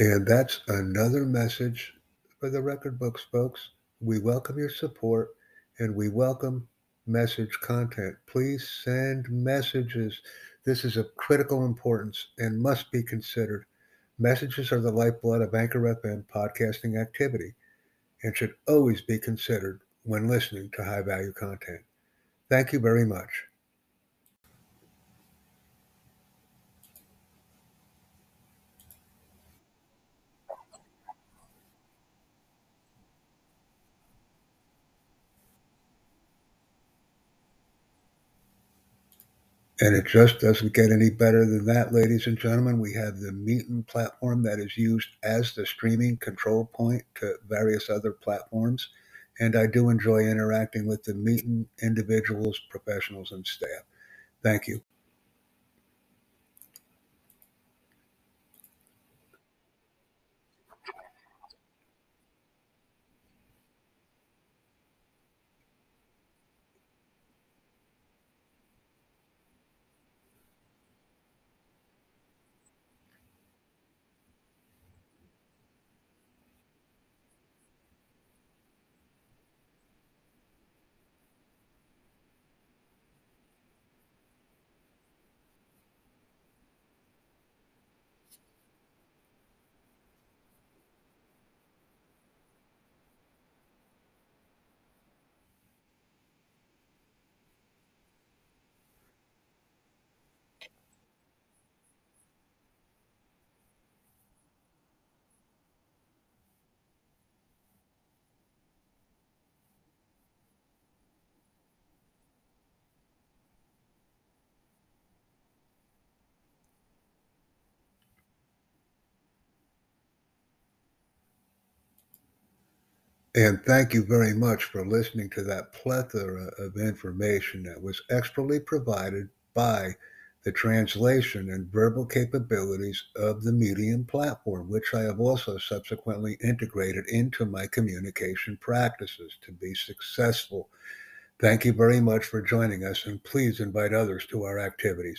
And that's another message for the record books, folks. We welcome your support and we welcome message content. Please send messages. This is of critical importance and must be considered. Messages are the lifeblood of Anchor FM podcasting activity and should always be considered when listening to high value content. Thank you very much. And it just doesn't get any better than that, ladies and gentlemen. We have the Meetin platform that is used as the streaming control point to various other platforms. And I do enjoy interacting with the Meetin individuals, professionals, and staff. Thank you. And thank you very much for listening to that plethora of information that was expertly provided by the translation and verbal capabilities of the Medium platform, which I have also subsequently integrated into my communication practices to be successful. Thank you very much for joining us, and please invite others to our activities.